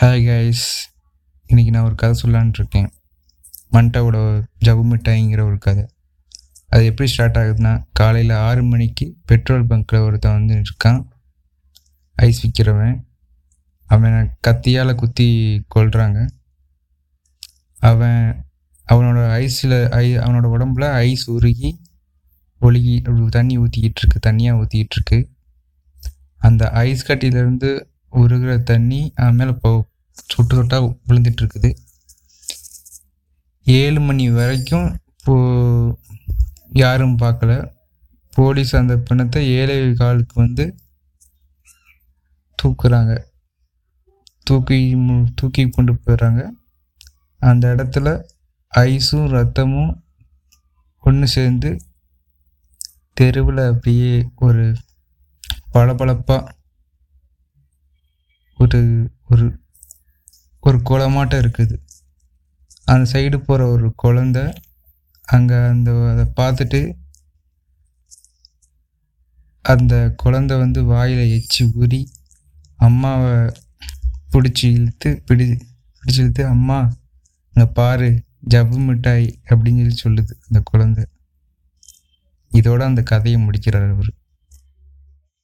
Hi guys இன்றைக்கி நான் ஒரு கதை சொல்லலான்னு இருக்கேன். மண்டாவோட ஜவு மிட்டாய்ங்கிற ஒரு கதை. அது எப்படி ஸ்டார்ட் ஆகுதுன்னா காலையில் ஆறு மணிக்கு பெட்ரோல் பங்க்கில் ஒருத்தன் வந்து இருக்கான் ஐஸ் விற்கிறவன் அவனை கத்தியால் குத்தி கொள்கிறாங்க அவன் அவனோட ஐஸில் ஐ அவனோட உடம்புல ஐஸ் உருகி ஒழுகி தண்ணி ஊற்றிக்கிட்டு இருக்கு தண்ணியாக ஊற்றிக்கிட்டு இருக்கு. அந்த ஐஸ் கட்டியிலேருந்து உருகிற தண்ணி அது மேலே இப்போ சொட்டு சொட்டாக விழுந்துட்டு இருக்குது ஏழு மணி வரைக்கும் போ யாரும் பார்க்கல. போலீஸ் அந்த பிணத்தை ஏழை காலுக்கு வந்து தூக்குறாங்க. தூக்கி மு- தூக்கி கொண்டு போயிடுறாங்க. அந்த இடத்துல ஐஸும் ரத்தமும் ஒன்று சேர்ந்து தெருவில் அப்படியே ஒரு பளபளப்பாக ஒரு ஒரு ஒரு குளமாட்டம் இருக்குது. அந்த சைடு போகிற ஒரு குழந்த அங்கே அந்த அதை பார்த்துட்டு அந்த குழந்த வந்து வாயில் எச்சி ஊறி அம்மாவை பிடிச்சி இழுத்து பிடி பிடிச்சி இழுத்து அம்மா இங்கே பாரு ஜவ்வு மிட்டாய் அப்படின்னு சொல்லி சொல்லுது அந்த குழந்தை. இதோட அந்த கதையை முடிக்கிறார் அவர்.